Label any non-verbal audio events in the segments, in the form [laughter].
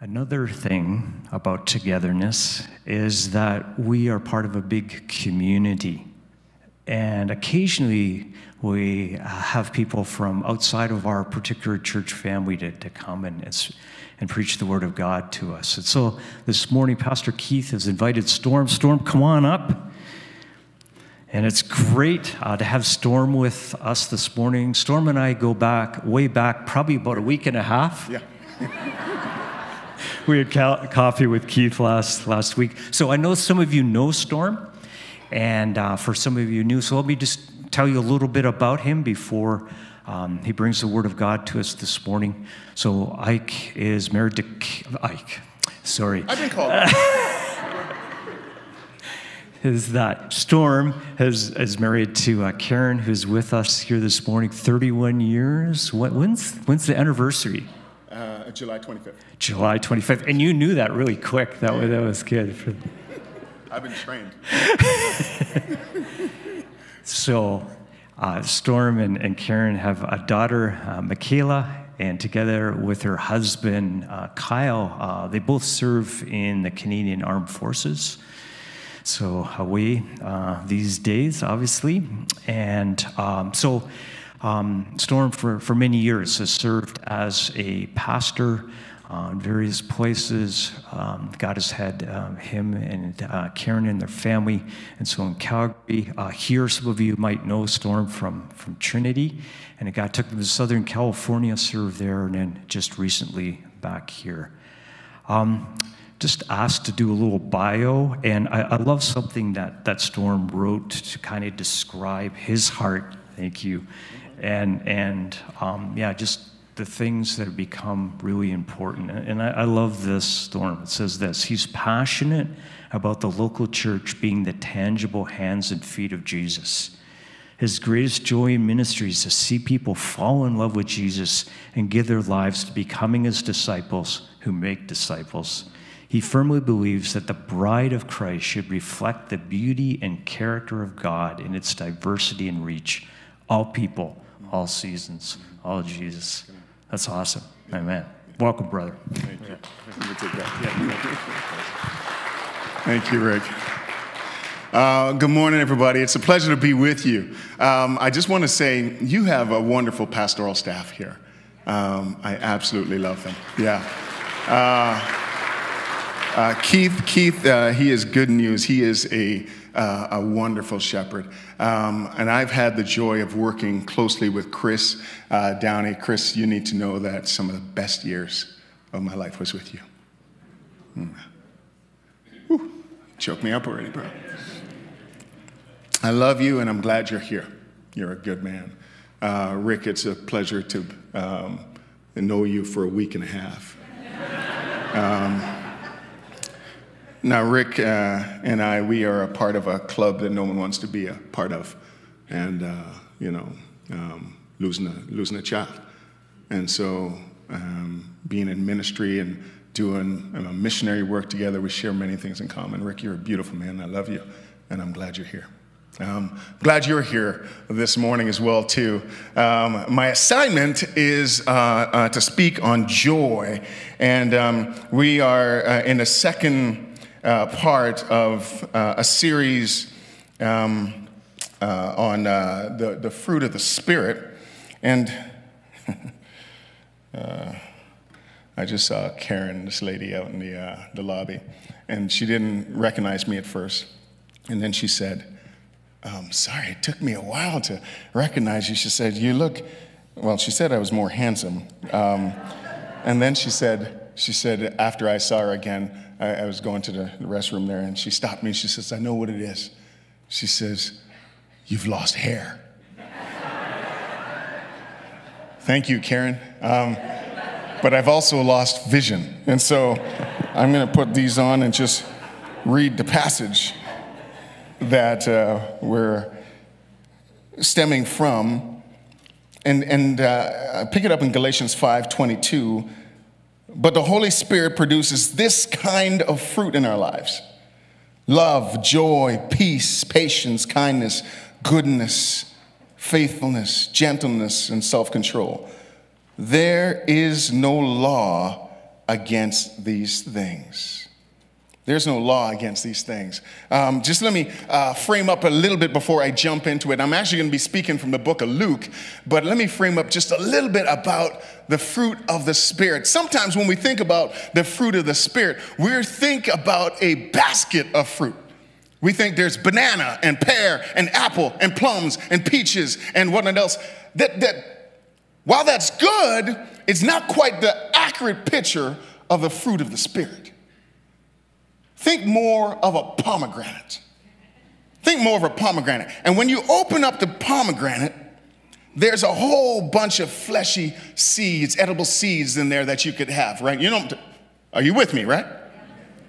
Another thing about togetherness is that we are part of a big community. And occasionally we uh, have people from outside of our particular church family to, to come and, and preach the Word of God to us. And so this morning, Pastor Keith has invited Storm. Storm, come on up. And it's great uh, to have Storm with us this morning. Storm and I go back, way back, probably about a week and a half. Yeah. [laughs] we had ca- coffee with Keith last, last week. So I know some of you know Storm, and uh, for some of you new, so let me just tell you a little bit about him before um, he brings the Word of God to us this morning. So Ike is married to Ike. Sorry. I've been called. [laughs] is that Storm is, is married to uh, Karen, who's with us here this morning, 31 years. What, when's, when's the anniversary? Uh, July 25th. July 25th. And you knew that really quick. That, was, that was good. [laughs] I've been trained. [laughs] so, uh, Storm and, and, Karen have a daughter, uh, Michaela, and together with her husband, uh, Kyle, uh, they both serve in the Canadian Armed Forces. So, away uh, these days, obviously. And um, so, um, Storm, for, for many years, has served as a pastor uh, in various places. Um, God has had um, him and uh, Karen and their family. And so in Calgary, uh, here, some of you might know Storm from, from Trinity. And God took them to Southern California, served there, and then just recently back here. Um, just asked to do a little bio, and I, I love something that, that Storm wrote to kind of describe his heart. Thank you and and um, yeah, just the things that have become really important. And I, I love this storm. It says this: He's passionate about the local church being the tangible hands and feet of Jesus. His greatest joy in ministry is to see people fall in love with Jesus and give their lives to becoming his disciples who make disciples. He firmly believes that the bride of Christ should reflect the beauty and character of God in its diversity and reach, all people all seasons, all Jesus. That's awesome. Amen. Welcome, brother. Thank you. Thank you, Rick. Uh, good morning, everybody. It's a pleasure to be with you. Um, I just want to say you have a wonderful pastoral staff here. Um, I absolutely love them. Yeah. Uh, uh, Keith, Keith, uh, he is good news. He is a uh, a wonderful shepherd. Um, and I've had the joy of working closely with Chris uh, Downey. Chris, you need to know that some of the best years of my life was with you. Mm. Whew. Choke me up already, bro. I love you, and I'm glad you're here. You're a good man. Uh, Rick, it's a pleasure to um, know you for a week and a half. Um, now, Rick uh, and I, we are a part of a club that no one wants to be a part of, and uh, you know, um, losing a losing a child, and so um, being in ministry and doing uh, missionary work together, we share many things in common. Rick, you're a beautiful man. I love you, and I'm glad you're here. Um, glad you're here this morning as well too. Um, my assignment is uh, uh, to speak on joy, and um, we are uh, in a second uh, part of uh, a series um, uh, on uh, the, the fruit of the Spirit. And [laughs] uh, I just saw Karen, this lady, out in the, uh, the lobby, and she didn't recognize me at first. And then she said, um, Sorry, it took me a while to recognize you. She said, You look, well, she said I was more handsome. Um, and then she said, she said, after I saw her again, I, I was going to the, restroom there, and she stopped me. She says, I know what it is. She says, You've lost hair. Thank you, Karen. Um, but I've also lost vision. And so I'm going to put these on and just read the passage that uh, we're stemming from. And, and uh, pick it up in Galatians 5 22 but the Holy Spirit produces this kind of fruit in our lives love, joy, peace, patience, kindness, goodness, faithfulness, gentleness, and self control. There is no law against these things. There's no law against these things. Um, just let me uh, frame up a little bit before I jump into it. I'm actually going to be speaking from the book of Luke, but let me frame up just a little bit about the fruit of the Spirit. Sometimes when we think about the fruit of the Spirit, we think about a basket of fruit. We think there's banana and pear and apple and plums and peaches and what else. That, that while that's good, it's not quite the accurate picture of the fruit of the Spirit. Think more of a pomegranate. Think more of a pomegranate. And when you open up the pomegranate, there's a whole bunch of fleshy seeds, edible seeds in there that you could have, right? You know, are you with me, right?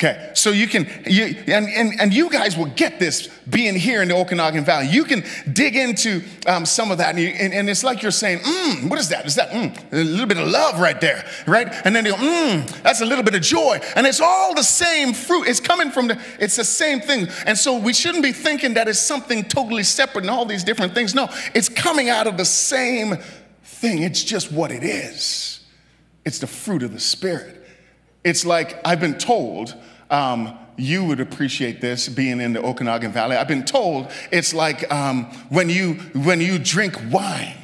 Okay, so you can, you, and, and, and you guys will get this being here in the Okanagan Valley. You can dig into um, some of that, and, you, and, and, it's like you're saying, mmm, what is that? Is that mm, a little bit of love right there, right? And then you go, mmm, that's a little bit of joy. And it's all the same fruit. It's coming from the, it's the same thing. And so we shouldn't be thinking that it's something totally separate and all these different things. No, it's coming out of the same thing. It's just what it is. It's the fruit of the Spirit. It's like I've been told um, you would appreciate this being in the Okanagan Valley. I've been told it's like um, when, you, when you drink wine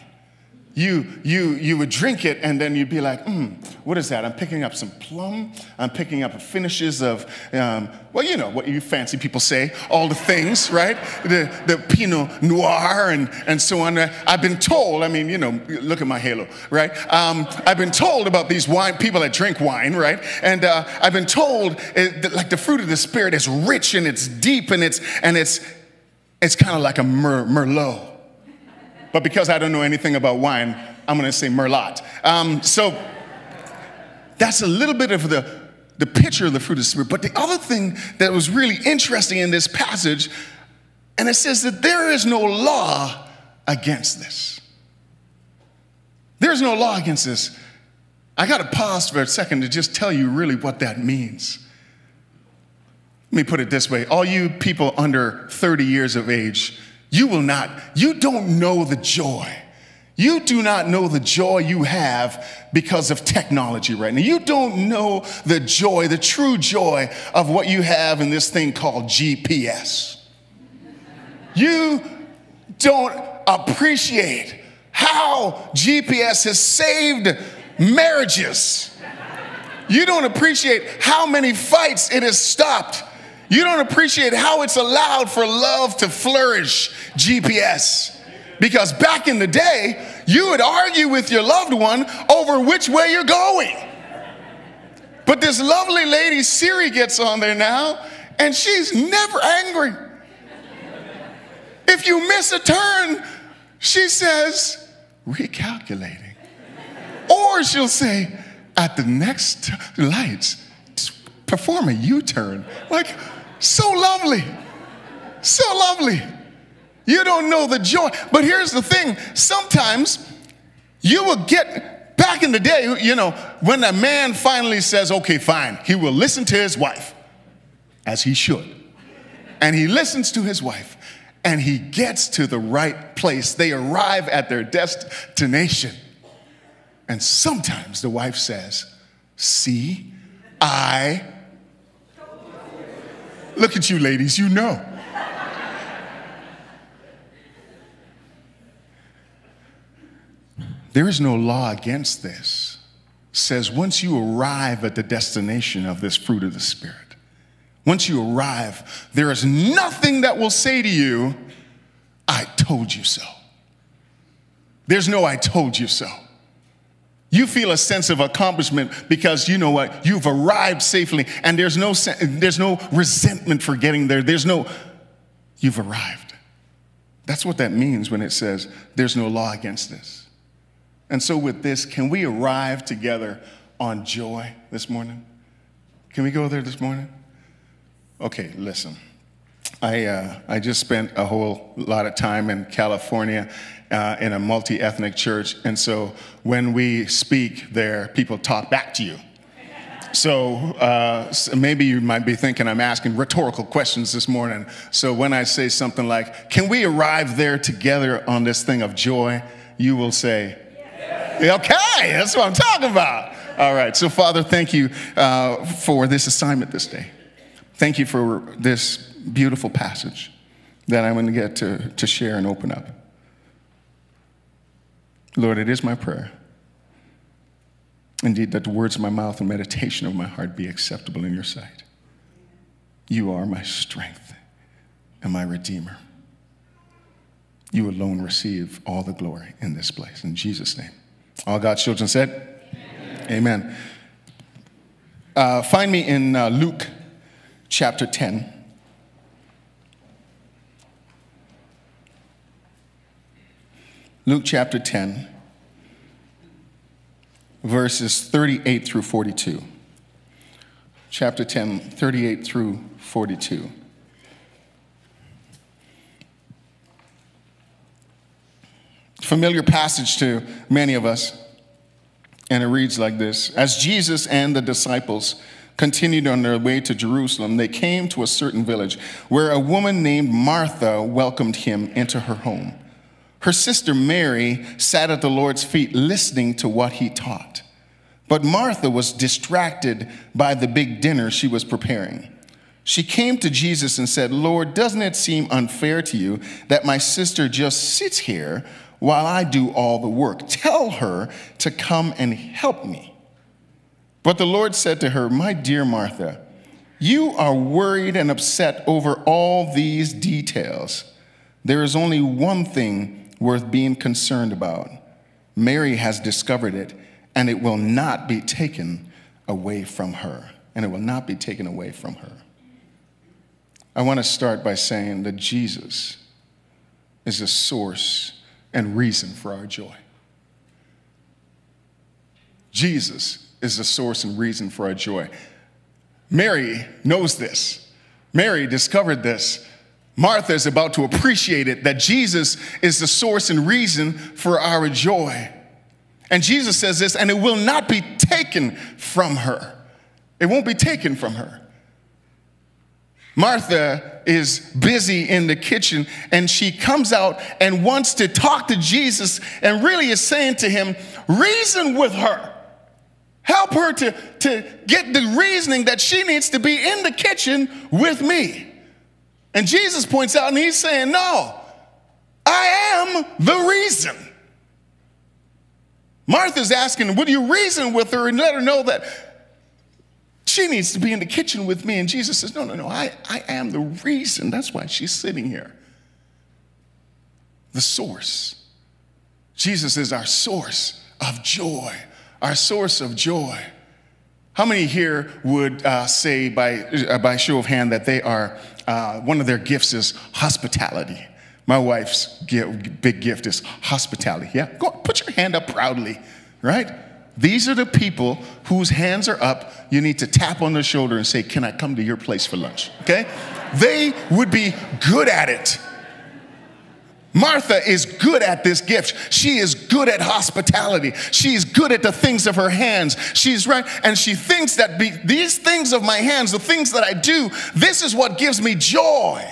you, you, you would drink it and then you'd be like, hmm, what is that? I'm picking up some plum. I'm picking up finishes of, um, well, you know what you fancy people say, all the things, right? The, the Pinot Noir and, and so on. I've been told, I mean, you know, look at my halo, right? Um, I've been told about these wine, people that drink wine, right? And uh, I've been told it, that, like the fruit of the Spirit is rich and it's deep and it's, and it's, it's kind of like a mer, Merlot but because I don't know anything about wine, I'm gonna say Merlot. Um, so that's a little bit of the, the picture of the fruit of the Spirit. But the other thing that was really interesting in this passage, and it says that there is no law against this. There's no law against this. I got to pause for a second to just tell you really what that means. Let me put it this way all you people under 30 years of age, you will not, you don't know the joy. You do not know the joy you have because of technology right now. You don't know the joy, the true joy of what you have in this thing called GPS. You don't appreciate how GPS has saved marriages. You don't appreciate how many fights it has stopped you don't appreciate how it's allowed for love to flourish, GPS. Because back in the day, you would argue with your loved one over which way you're going. But this lovely lady, Siri, gets on there now, and she's never angry. If you miss a turn, she says, recalculating. Or she'll say, at the next lights, perform a U turn. Like, so lovely. So lovely. You don't know the joy. But here's the thing sometimes you will get, back in the day, you know, when a man finally says, okay, fine, he will listen to his wife, as he should. And he listens to his wife and he gets to the right place. They arrive at their destination. And sometimes the wife says, See, I Look at you, ladies, you know. There is no law against this. says once you arrive at the destination of this fruit of the Spirit, once you arrive, there is nothing that will say to you, I told you so. There's no I told you so. You feel a sense of accomplishment because you know what? You've arrived safely and there's no, there's no resentment for getting there. There's no, you've arrived. That's what that means when it says there's no law against this. And so, with this, can we arrive together on joy this morning? Can we go there this morning? Okay, listen. I, uh, I just spent a whole lot of time in California uh, in a multi ethnic church. And so when we speak there, people talk back to you. So, uh, so maybe you might be thinking I'm asking rhetorical questions this morning. So when I say something like, Can we arrive there together on this thing of joy? You will say, Okay, that's what I'm talking about. All right. So, Father, thank you uh, for this assignment this day. Thank you for this beautiful passage that I'm going to get to, to share and open up. Lord, it is my prayer. Indeed, that the words of my mouth and meditation of my heart be acceptable in your sight. You are my strength and my redeemer. You alone receive all the glory in this place. In Jesus' name. All God's children said, Amen. Amen. Uh, find me in uh, Luke chapter 10. Luke chapter 10, verses 38 through 42. Chapter 10, 38 through 42. Familiar passage to many of us, and it reads like this As Jesus and the disciples continued on their way to Jerusalem, they came to a certain village where a woman named Martha welcomed him into her home. Her sister Mary sat at the Lord's feet listening to what he taught. But Martha was distracted by the big dinner she was preparing. She came to Jesus and said, Lord, doesn't it seem unfair to you that my sister just sits here while I do all the work? Tell her to come and help me. But the Lord said to her, My dear Martha, you are worried and upset over all these details. There is only one thing worth being concerned about. Mary has discovered it, and it will not be taken away from her. And it will not be taken away from her. I want to start by saying that Jesus is the source and reason for our joy. Jesus is the source and reason for our joy. Mary knows this. Mary discovered this Martha is about to appreciate it that Jesus is the source and reason for our joy. And Jesus says this, and it will not be taken from her. It won't be taken from her. Martha is busy in the kitchen and she comes out and wants to talk to Jesus and really is saying to him, Reason with her. Help her to, to get the reasoning that she needs to be in the kitchen with me. And Jesus points out and he's saying, No, I am the reason. Martha's asking, Would you reason with her and let her know that she needs to be in the kitchen with me? And Jesus says, No, no, no, I, I am the reason. That's why she's sitting here. The source. Jesus is our source of joy, our source of joy. How many here would uh, say by, uh, by show of hand that they are uh, one of their gifts is hospitality. My wife's big gift is hospitality. Yeah, go put your hand up proudly, right? These are the people whose hands are up. You need to tap on the shoulder and say, Can I come to your place for lunch? Okay? They would be good at it. Martha is good at this gift. She is good at hospitality. She's good at the things of her hands. She's right, and she thinks that be, these things of my hands, the things that I do, this is what gives me joy.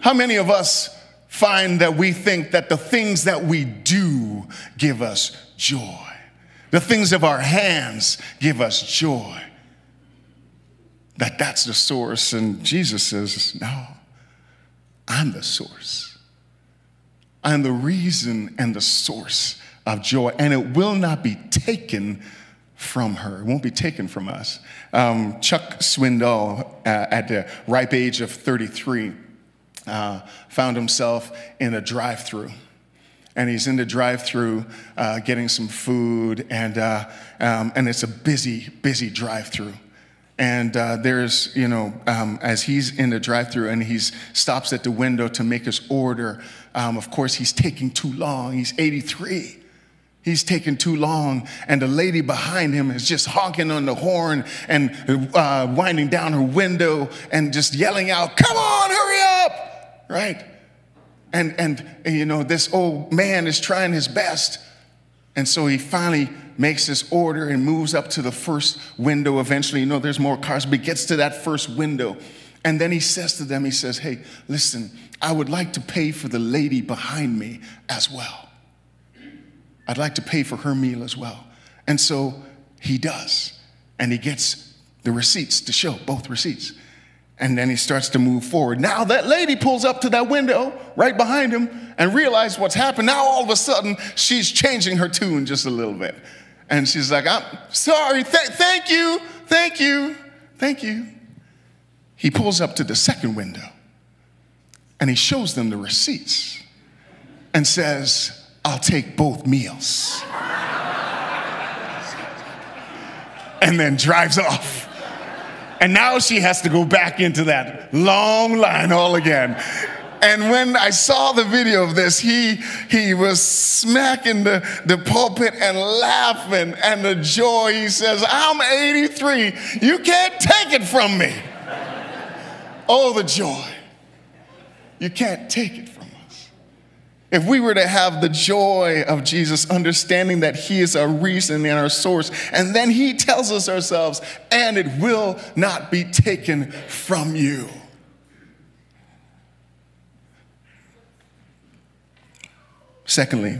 How many of us find that we think that the things that we do give us joy? The things of our hands give us joy. That that's the source, and Jesus says, No, I'm the source. I am the reason and the source of joy, and it will not be taken from her. It won't be taken from us. Um, Chuck Swindoll, uh, at the ripe age of 33, uh, found himself in a drive through. And he's in the drive through uh, getting some food, and, uh, um, and it's a busy, busy drive through. And uh, there's, you know, um, as he's in the drive through and he stops at the window to make his order, um, of course, he's taking too long. He's 83. He's taking too long, and the lady behind him is just honking on the horn and uh, winding down her window and just yelling out, Come on, hurry up! Right? And, and, and you know, this old man is trying his best. And so he finally makes his order and moves up to the first window. Eventually, you know, there's more cars, but he gets to that first window. And then he says to them, he says, Hey, listen, I would like to pay for the lady behind me as well. I'd like to pay for her meal as well. And so he does. And he gets the receipts to show both receipts. And then he starts to move forward. Now that lady pulls up to that window right behind him and realizes what's happened. Now all of a sudden, she's changing her tune just a little bit. And she's like, I'm sorry, th- thank you, thank you, thank you. He pulls up to the second window and he shows them the receipts and says, I'll take both meals. and then drives off. And now she has to go back into that long line all again. And when I saw the video of this, he, he was smacking the, the pulpit and laughing and the joy. He says, I'm 83. You can't take it from me. Oh, the joy. You can't take it from us. If we were to have the joy of Jesus, understanding that He is our reason and our source, and then He tells us ourselves, and it will not be taken from you. Secondly,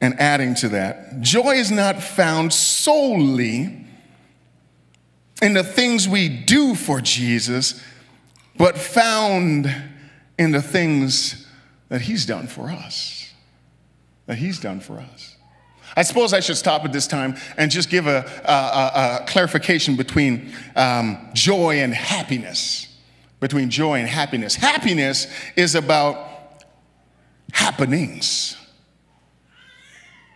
and adding to that, joy is not found solely in the things we do for Jesus, but found in the things that He's done for us. That He's done for us. I suppose I should stop at this time and just give a, a, a clarification between um, joy and happiness. Between joy and happiness. Happiness is about happenings.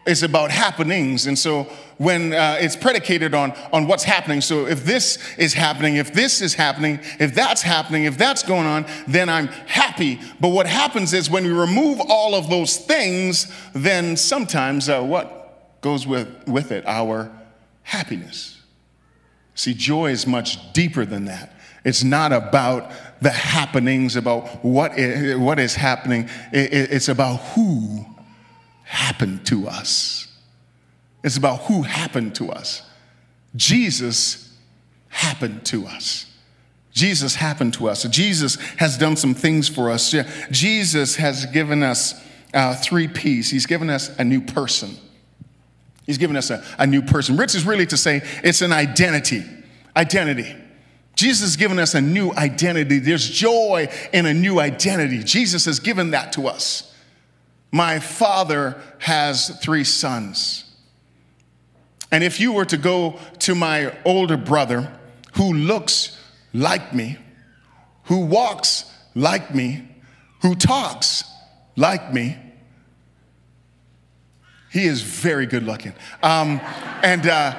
It's about happenings. And so when uh, it's predicated on, on what's happening, so if this is happening, if this is happening, if that's happening, if that's going on, then I'm happy. But what happens is when we remove all of those things, then sometimes uh, what goes with, with it? Our happiness. See, joy is much deeper than that. It's not about the happenings, about what is, what is happening. It's about who happened to us. It's about who happened to us. Jesus happened to us. Jesus happened to us. Jesus has done some things for us. Jesus has given us uh, three P's. He's given us a new person. He's given us a, a new person. Rich is really to say it's an identity. Identity. Jesus has given us a new identity. There's joy in a new identity. Jesus has given that to us. My father has three sons. And if you were to go to my older brother who looks like me, who walks like me, who talks like me, he is very good looking. Um, and, uh,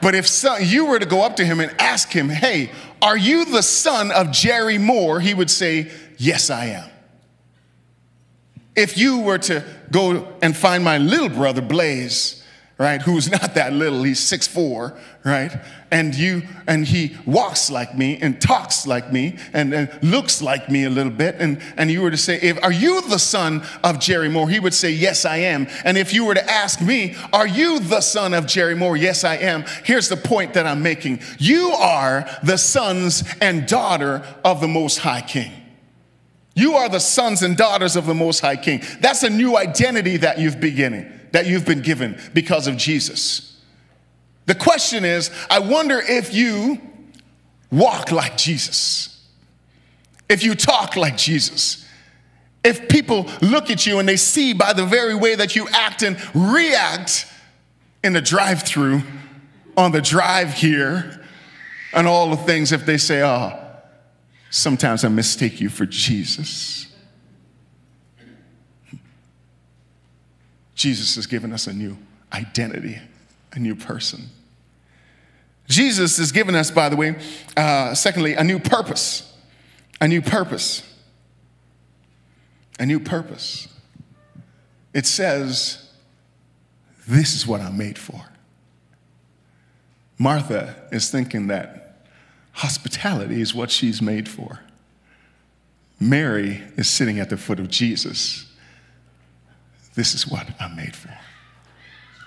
but if so, you were to go up to him and ask him, hey, are you the son of Jerry Moore? He would say, yes, I am. If you were to go and find my little brother, Blaze, right, who's not that little, he's six four, right? And you and he walks like me and talks like me and, and, looks like me a little bit. And, and you were to say, if, Are you the son of Jerry Moore? He would say, Yes, I am. And if you were to ask me, Are you the son of Jerry Moore? Yes, I am. Here's the point that I'm making. You are the sons and daughter of the Most High King. You are the sons and daughters of the Most High King. That's a new identity that you've beginning that you've been given because of Jesus. The question is I wonder if you walk like Jesus, if you talk like Jesus. If people look at you and they see by the very way that you act and react in the drive through, on the drive here, and all the things, if they say, oh, sometimes I mistake you for Jesus. Jesus has given us a new identity, a new person. Jesus has given us, by the way, uh, secondly, a new purpose. A new purpose. A new purpose. It says, This is what I'm made for. Martha is thinking that hospitality is what she's made for. Mary is sitting at the foot of Jesus this is what I'm made for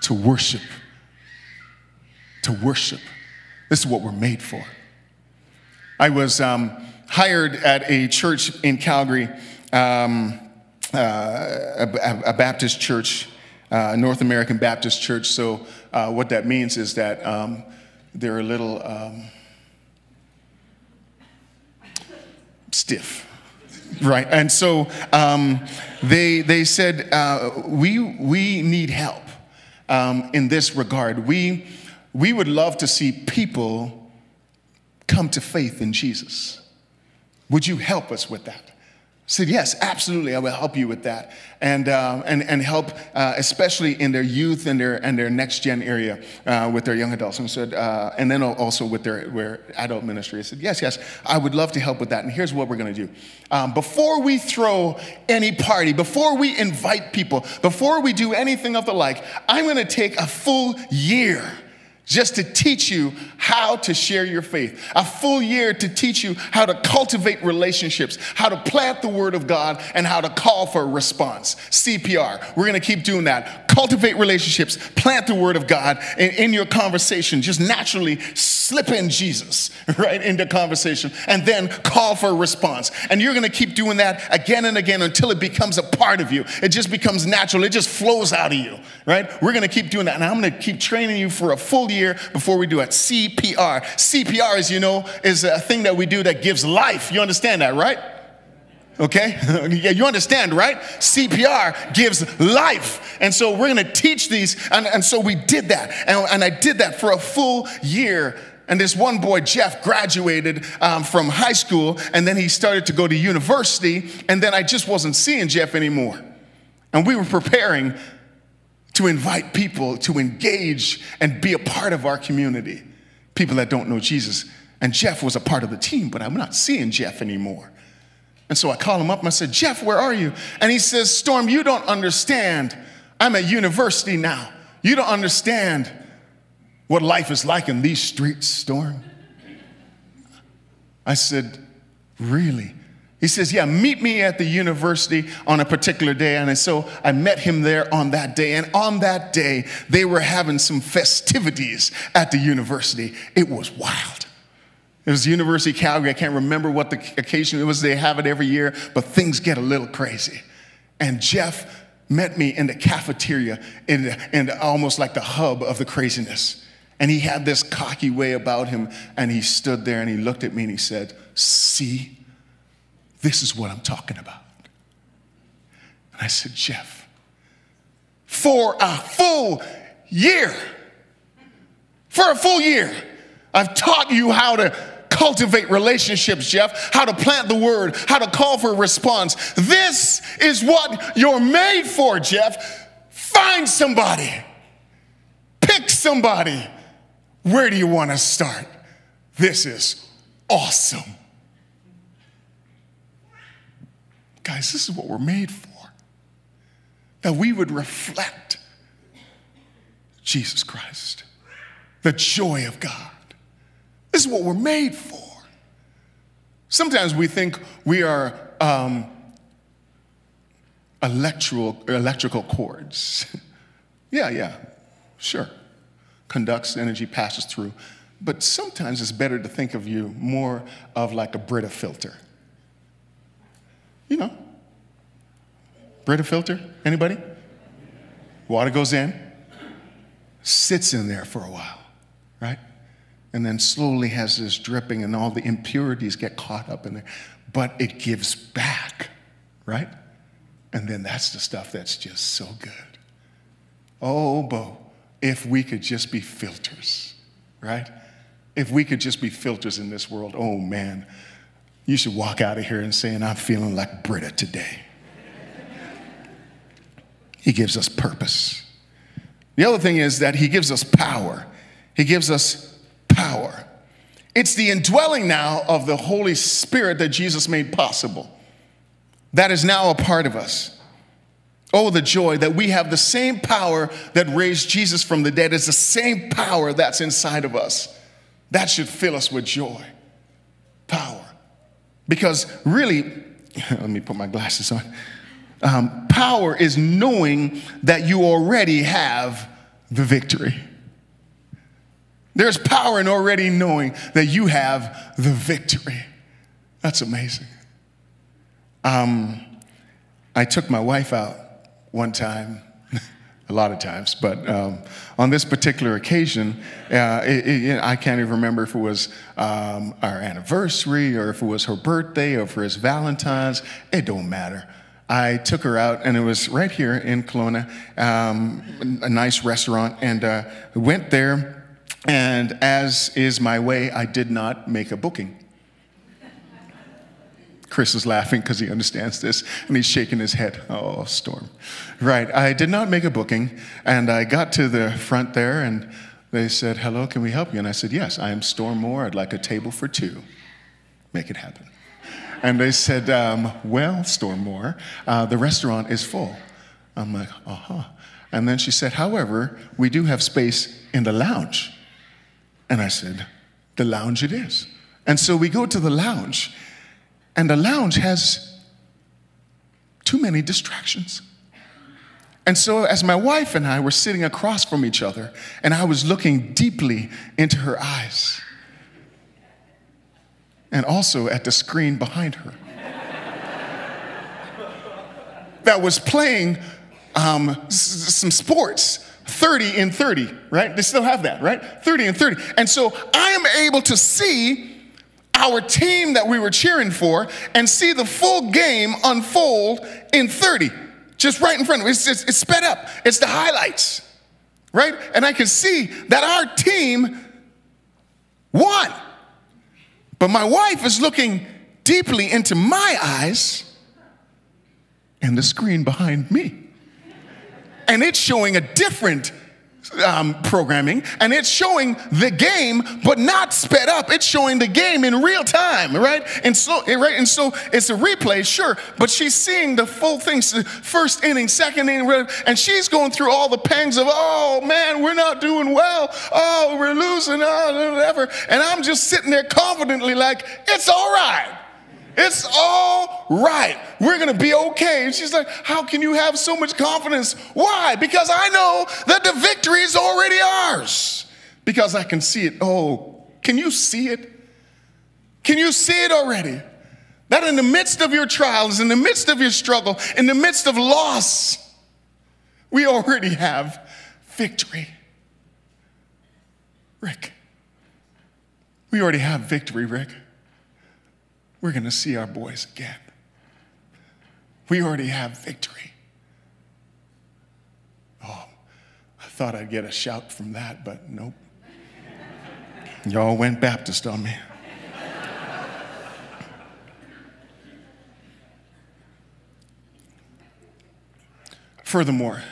to worship. To worship. This is what we're made for. I was um, hired at a church in Calgary, um, uh, a, a, Baptist church, uh, North American Baptist Church. So, uh, what that means is that um, they're a little um, stiff, right? And so um, they, they said, uh, we, we need help um, in this regard. We, we would love to see people come to faith in Jesus. Would you help us with that? Said, Yes, absolutely, I will help you with that. And, uh, and, and help, uh, especially in their youth and their, and their next gen area uh, with their young adults. And said, uh, and then also with their, their adult ministry. I said, Yes, yes, I would love to help with that. And here's what we're going to do. Um, before we throw any party, before we invite people, before we do anything of the like, I'm going to take a full year just to teach you how to share your faith. A full year to teach you how to cultivate relationships, how to plant the word of God, and how to call for a response. CPR. We're going to keep doing that. Cultivate relationships, plant the word of God in, in your conversation. Just naturally slip in Jesus, [laughs] right, into conversation, and then call for a response. And you're going to keep doing that again and again until it becomes a part of you. It just becomes natural, it just flows out of you, right? We're going to keep doing that. And I'm going to keep training you for a full year before we do it. CPR. CPR, as you know, is a thing that we do that gives life. You understand that, right? Okay? [laughs] yeah, you understand, right? CPR gives life. And so we're gonna teach these. And, and so we did that. And, and I did that for a full year. And this one boy, Jeff, graduated um, from high school and then he started to go to university. And then I just wasn't seeing Jeff anymore. And we were preparing to invite people to engage and be a part of our community. People that don't know Jesus. And Jeff was a part of the team, but I'm not seeing Jeff anymore. And so I called him up and I said, Jeff, where are you? And he says, Storm, you don't understand. I'm at university now. You don't understand what life is like in these streets, Storm. I said, Really? He says, Yeah, meet me at the university on a particular day. And so I met him there on that day. And on that day, they were having some festivities at the university. It was wild. It was University of Calgary. I can't remember what the occasion it was. They have it every year, but things get a little crazy. And Jeff met me in the cafeteria, in, in almost like the hub of the craziness. And he had this cocky way about him. And he stood there and he looked at me and he said, See? This is what I'm talking about. And I said, Jeff, for a full year, for a full year, I've taught you how to cultivate relationships, Jeff, how to plant the word, how to call for a response. This is what you're made for, Jeff. Find somebody, pick somebody. Where do you want to start? This is awesome. Guys, this is what we're made for. That we would reflect Jesus Christ, the joy of God. This is what we're made for. Sometimes we think we are um, electrical, electrical cords. [laughs] yeah, yeah, sure. Conducts energy, passes through. But sometimes it's better to think of you more of like a Brita filter you know, Brita filter, anybody? Water goes in, sits in there for a while, right? And then slowly has this dripping and all the impurities get caught up in there. But it gives back, right? And then that's the stuff that's just so good. Oh, Bo, if we could just be filters, right? If we could just be filters in this world, oh man, you should walk out of here and saying, I'm feeling like Brita today. he gives us purpose. The other thing is that he gives us power. He gives us power. It's the indwelling now of the Holy Spirit that Jesus made possible. That is now a part of us. Oh, the joy that we have the same power that raised Jesus from the dead is the same power that's inside of us. That should fill us with joy. Because really, [laughs] let me put my glasses on. Um, power is knowing that you already have the victory. There's power in already knowing that you have the victory. That's amazing. Um, I took my wife out one time, a lot of times, but um, on this particular occasion, uh, it, it, I can't even remember if it was um, our anniversary or if it was her birthday or if it was Valentine's. It don't matter. I took her out, and it was right here in Kelowna, um, a nice restaurant, and uh, went there. And as is my way, I did not make a booking. Chris is laughing because he understands this and he's shaking his head. Oh, storm. Right. I did not make a booking and I got to the front there and they said, Hello, can we help you? And I said, Yes, I am Storm Moore. I'd like a table for two. Make it happen. And they said, um, Well, Storm Moore, uh, the restaurant is full. I'm like, Uh huh. And then she said, However, we do have space in the lounge. And I said, The lounge it is. And so we go to the lounge and the lounge has too many distractions. And so, as my wife and I were sitting across from each other, and I was looking deeply into her eyes, and also at the screen behind her, that was playing um, s- some sports 30 in 30, right? They still have that, right? 30 and 30. And so I am able to see our team that we were cheering for and see the full game unfold in 30, just right in front of me. It's, it's, it's sped up, it's the highlights, right? And I can see that our team won. But my wife is looking deeply into my eyes and the screen behind me. And it's showing a different um, programming and it's showing the game, but not sped up. It's showing the game in real time, right? And so, right? And so it's a replay, sure, but she's seeing the full thing, first inning, second inning, and she's going through all the pangs of, oh man, we're not doing well. Oh, we're losing, oh, whatever. And I'm just sitting there confidently like, it's all right. It's all right. We're going to be okay. And she's like, How can you have so much confidence? Why? Because I know that the victory is already ours. Because I can see it. Oh, can you see it? Can you see it already? That in the midst of your trials, in the midst of your struggle, in the midst of loss, we already have victory. Rick, we already have victory, Rick we're going to see our boys again. We already have victory. Oh, I thought I'd get a shout from that, but nope. Y'all went Baptist on me. Furthermore,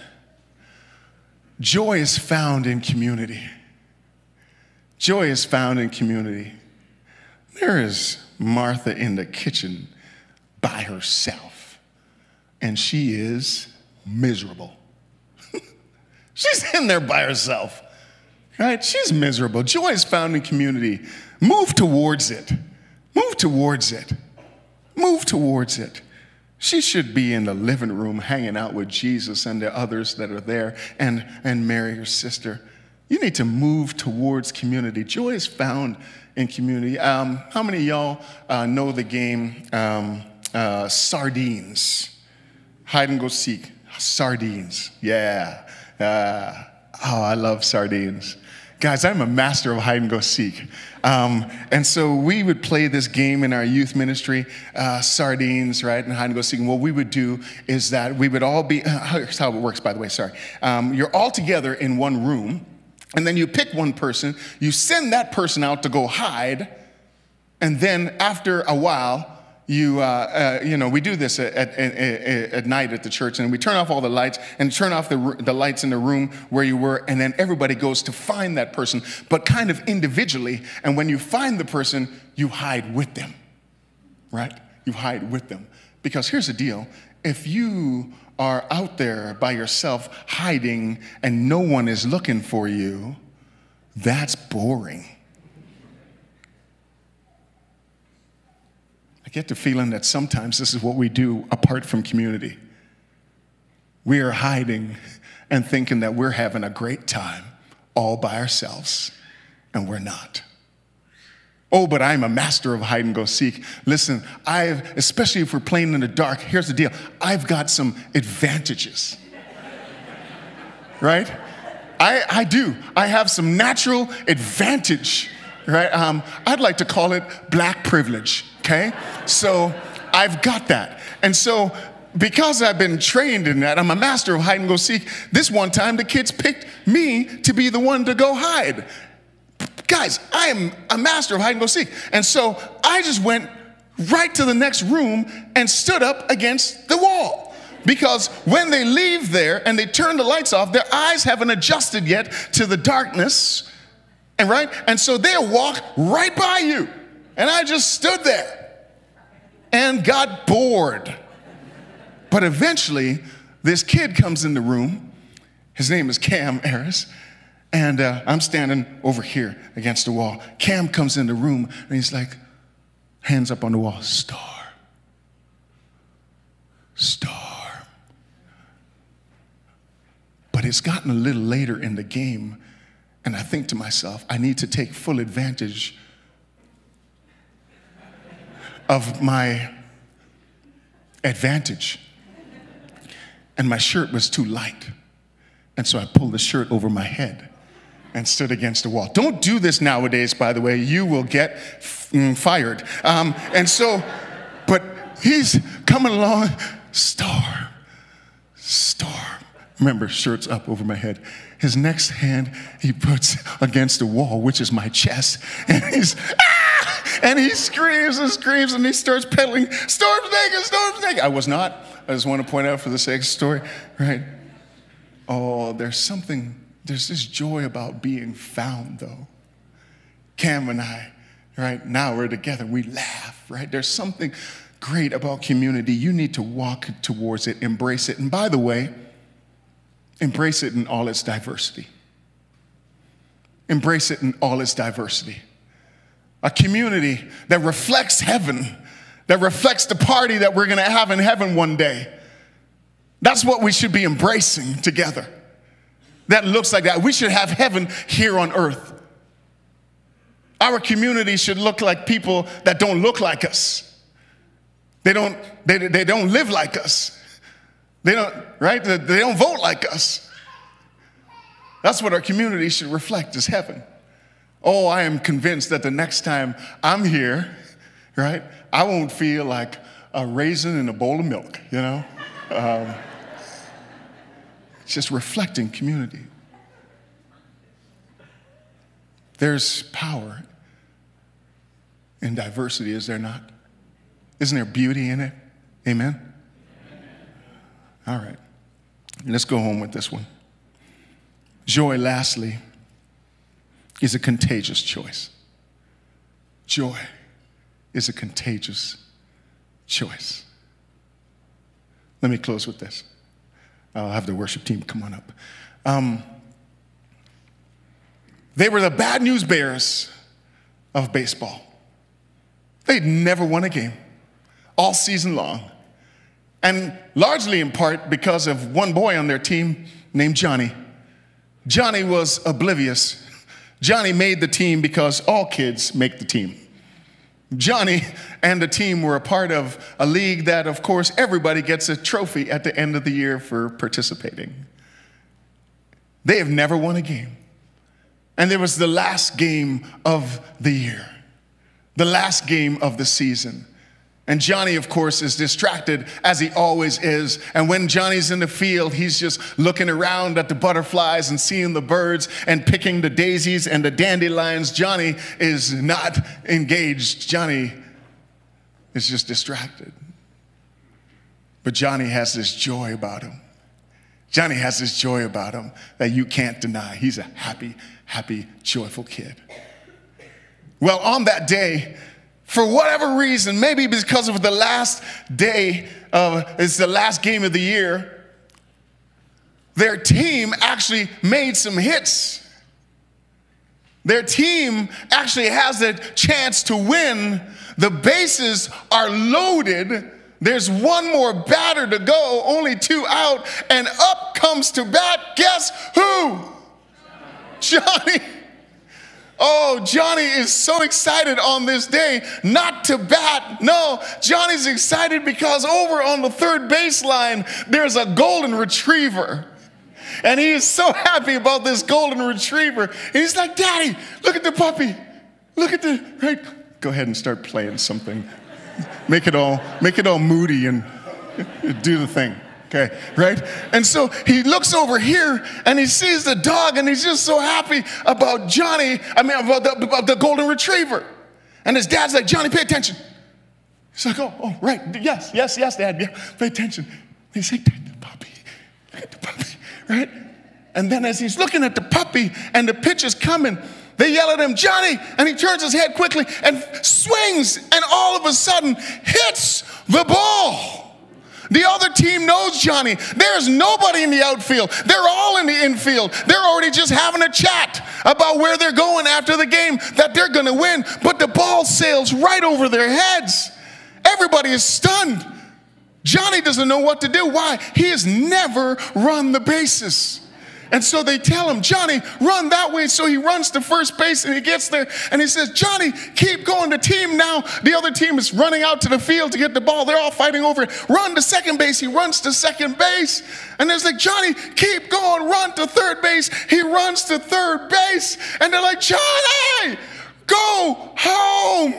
joy is found in community. Joy is found in community. There is Martha in the kitchen by herself, and she is miserable. [laughs] She's in there by herself, right? She's miserable. Joy is found in community. Move towards it. Move towards it. Move towards it. She should be in the living room hanging out with Jesus and the others that are there and, and Mary, her sister. You need to move towards community. Joy is found in community. Um, how many of y'all uh, know the game um, uh, Sardines? Hide and go seek. Sardines. Yeah. Uh, oh, I love sardines. Guys, I'm a master of hide and go seek. Um, and so we would play this game in our youth ministry, uh, sardines, right, and hide and go seek. And what we would do is that we would all be, uh, here's how it works, by the way, sorry. Um, you're all together in one room and then you pick one person, you send that person out to go hide, and then after a while, you, uh, uh, you know, we do this at, at, at, at, night at the church, and we turn off all the lights and turn off the, the lights in the room where you were, and then everybody goes to find that person, but kind of individually. And when you find the person, you hide with them, right? You hide with them. Because here's the deal if you are out there by yourself hiding and no one is looking for you, that's boring. I get the feeling that sometimes this is what we do apart from community. We are hiding and thinking that we're having a great time all by ourselves, and we're not. Oh, but I'm a master of hide and go seek. Listen, I've, especially if we're playing in the dark, here's the deal I've got some advantages. right? I, I do. I have some natural advantage, right? Um, I'd like to call it black privilege, okay? So I've got that. And so because I've been trained in that, I'm a master of hide and go seek. This one time, the kids picked me to be the one to go hide. Guys, I am a master of hide and go seek. And so I just went right to the next room and stood up against the wall. Because when they leave there and they turn the lights off, their eyes haven't adjusted yet to the darkness. And right? And so they'll walk right by you. And I just stood there and got bored. But eventually, this kid comes in the room. His name is Cam Harris. And uh, I'm standing over here against the wall. Cam comes in the room and he's like, hands up on the wall, star, star. But it's gotten a little later in the game, and I think to myself, I need to take full advantage of my advantage and my shirt was too light. And so I pulled the shirt over my head and stood against the wall. Don't do this nowadays, by the way. You will get mm, fired. Um, and so, but he's coming along, storm, storm. Remember, shirt's up over my head. His next hand he puts against the wall, which is my chest, and he's ah! and he screams and screams and he starts pedaling. Storm's naked, storm's naked. I was not. I just want to point out for the sake of story, right? Oh, there's something, there's this joy about being found, though. Cam and I, right now we're together, we laugh, right? There's something great about community. You need to walk towards it, embrace it. And by the way, embrace it in all its diversity. Embrace it in all its diversity. A community that reflects heaven that reflects the party that we're to have in heaven one day. That's what we should be embracing together. That looks like that. We should have heaven here on earth. Our community should look like people that don't look like us. They don't, they, they don't live like us. They don't, right? They don't vote like us. That's what our community should reflect is heaven. Oh, I am convinced that the next time I'm here, right? I won't feel like a raisin in a bowl of milk, you know? Um, it's just reflecting community. There's power in diversity, is there not? Isn't there beauty in it? Amen? All right. Let's go home with this one. Joy, lastly, is a contagious choice. Joy is a contagious choice. Let me close with this. I'll have the worship team come on up. Um, they were the bad news bears of baseball. They'd never won a game all season long. And largely in part because of one boy on their team named Johnny. Johnny was oblivious. Johnny made the team because all kids make the team. Johnny and the team were a part of a league that, of course, everybody gets a trophy at the end of the year for participating. They have never won a game. And there was the last game of the year, the last game of the season. And Johnny, of course, is distracted as he always is. And when Johnny's in the field, he's just looking around at the butterflies and seeing the birds and picking the daisies and the dandelions. Johnny is not engaged. Johnny is just distracted. But Johnny has this joy about him. Johnny has this joy about him that you can't deny. He's a happy, happy, joyful kid. Well, on that day, for whatever reason, maybe because of the last day of it's the last game of the year, their team actually made some hits. Their team actually has a chance to win. The bases are loaded. There's one more batter to go, only two out, and up comes to bat. Guess who? [laughs] Johnny. Oh, Johnny is so excited on this day not to bat. No, Johnny's excited because over on the third baseline, there's a golden retriever. And he is so happy about this golden retriever. And he's like, Daddy, look at the puppy. Look at the, right? Go ahead and start playing something. Make it all, make it all moody and do the thing. Okay, right? And so he looks over here and he sees the dog and he's just so happy about Johnny, I mean, about the, about the golden retriever. And his dad's like, Johnny, pay attention. He's like, oh, oh, right, yes, yes, yes, dad, yeah, pay attention. He's like, the puppy, look at the puppy, [laughs] right? And then as he's looking at the puppy and the pitch is coming, they yell at him, Johnny, and he turns his head quickly and swings and all of a sudden hits the ball. The other team knows Johnny. There's nobody in the outfield. They're all in the infield. They're already just having a chat about where they're going after the game, that they're going to win. But the ball sails right over their heads. Everybody is stunned. Johnny doesn't know what to do. Why? He has never run the bases. And so they tell him, Johnny, run that way. So he runs to first base and he gets there and he says, Johnny, keep going. The team now, the other team is running out to the field to get the ball. They're all fighting over it. Run to second base. He runs to second base. And there's like, Johnny, keep going. Run to third base. He runs to third base. And they're like, Johnny, go home.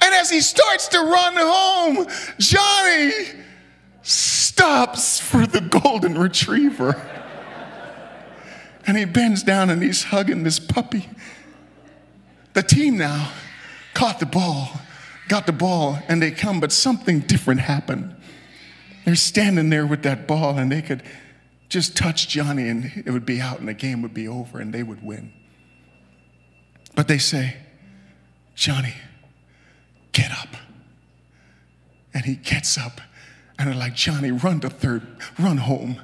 And as he starts to run home, Johnny stops for the [laughs] golden retriever. And he bends down and he's hugging this puppy. The team now caught the ball, got the ball, and they come, but something different happened. They're standing there with that ball and they could just touch Johnny and it would be out and the game would be over and they would win. But they say, Johnny, get up. And he gets up and they're like, Johnny, run to third, run home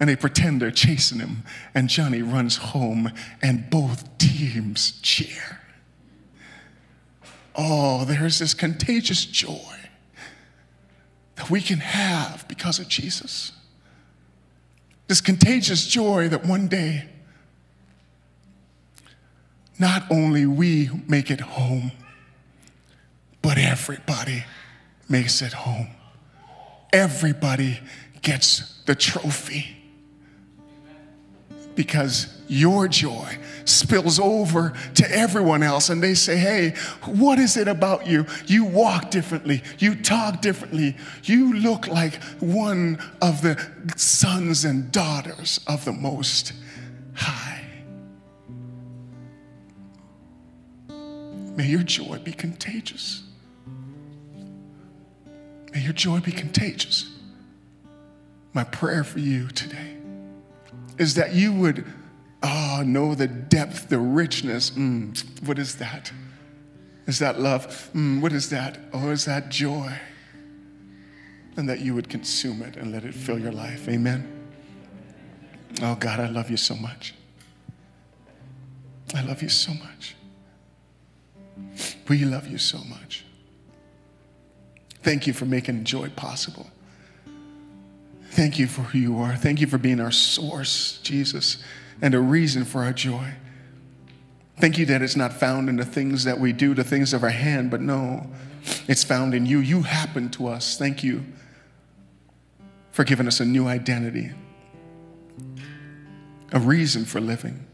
and they pretend they're chasing him. And Johnny runs home, and both teams cheer. Oh, there's this contagious joy that we can have because of Jesus. This contagious joy that one day, not only we make it home, but everybody makes it home. Everybody gets the trophy because your joy spills over to everyone else and they say, Hey, what is it about you? You walk differently, you talk differently, you look like one of the sons and daughters of the Most High. May your joy be contagious. May your joy be contagious. My prayer for you today is that you would oh, know the depth, the richness. Mm, what is that? Is that love? Mm, what is that? Oh, is that joy? And that you would consume it and let it fill your life. Amen. Oh, God, I love you so much. I love you so much. We love you so much. Thank you for making joy possible. Thank you for who you are. Thank you for being our source, Jesus, and a reason for our joy. Thank you that it's not found in the things that we do, the things of our hand, but no, it's found in you. You happen to us. Thank you for giving us a new identity, a reason for living,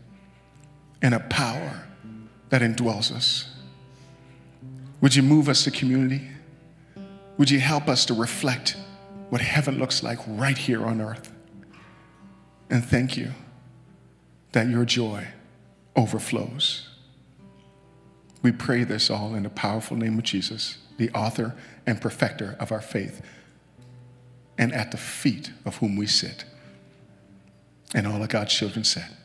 and a power that indwells us. Would you move us to community? Would you help us to reflect? What heaven looks like right here on earth. And thank you that your joy overflows. We pray this all in the powerful name of Jesus, the author and perfecter of our faith, and at the feet of whom we sit. And all of God's children said,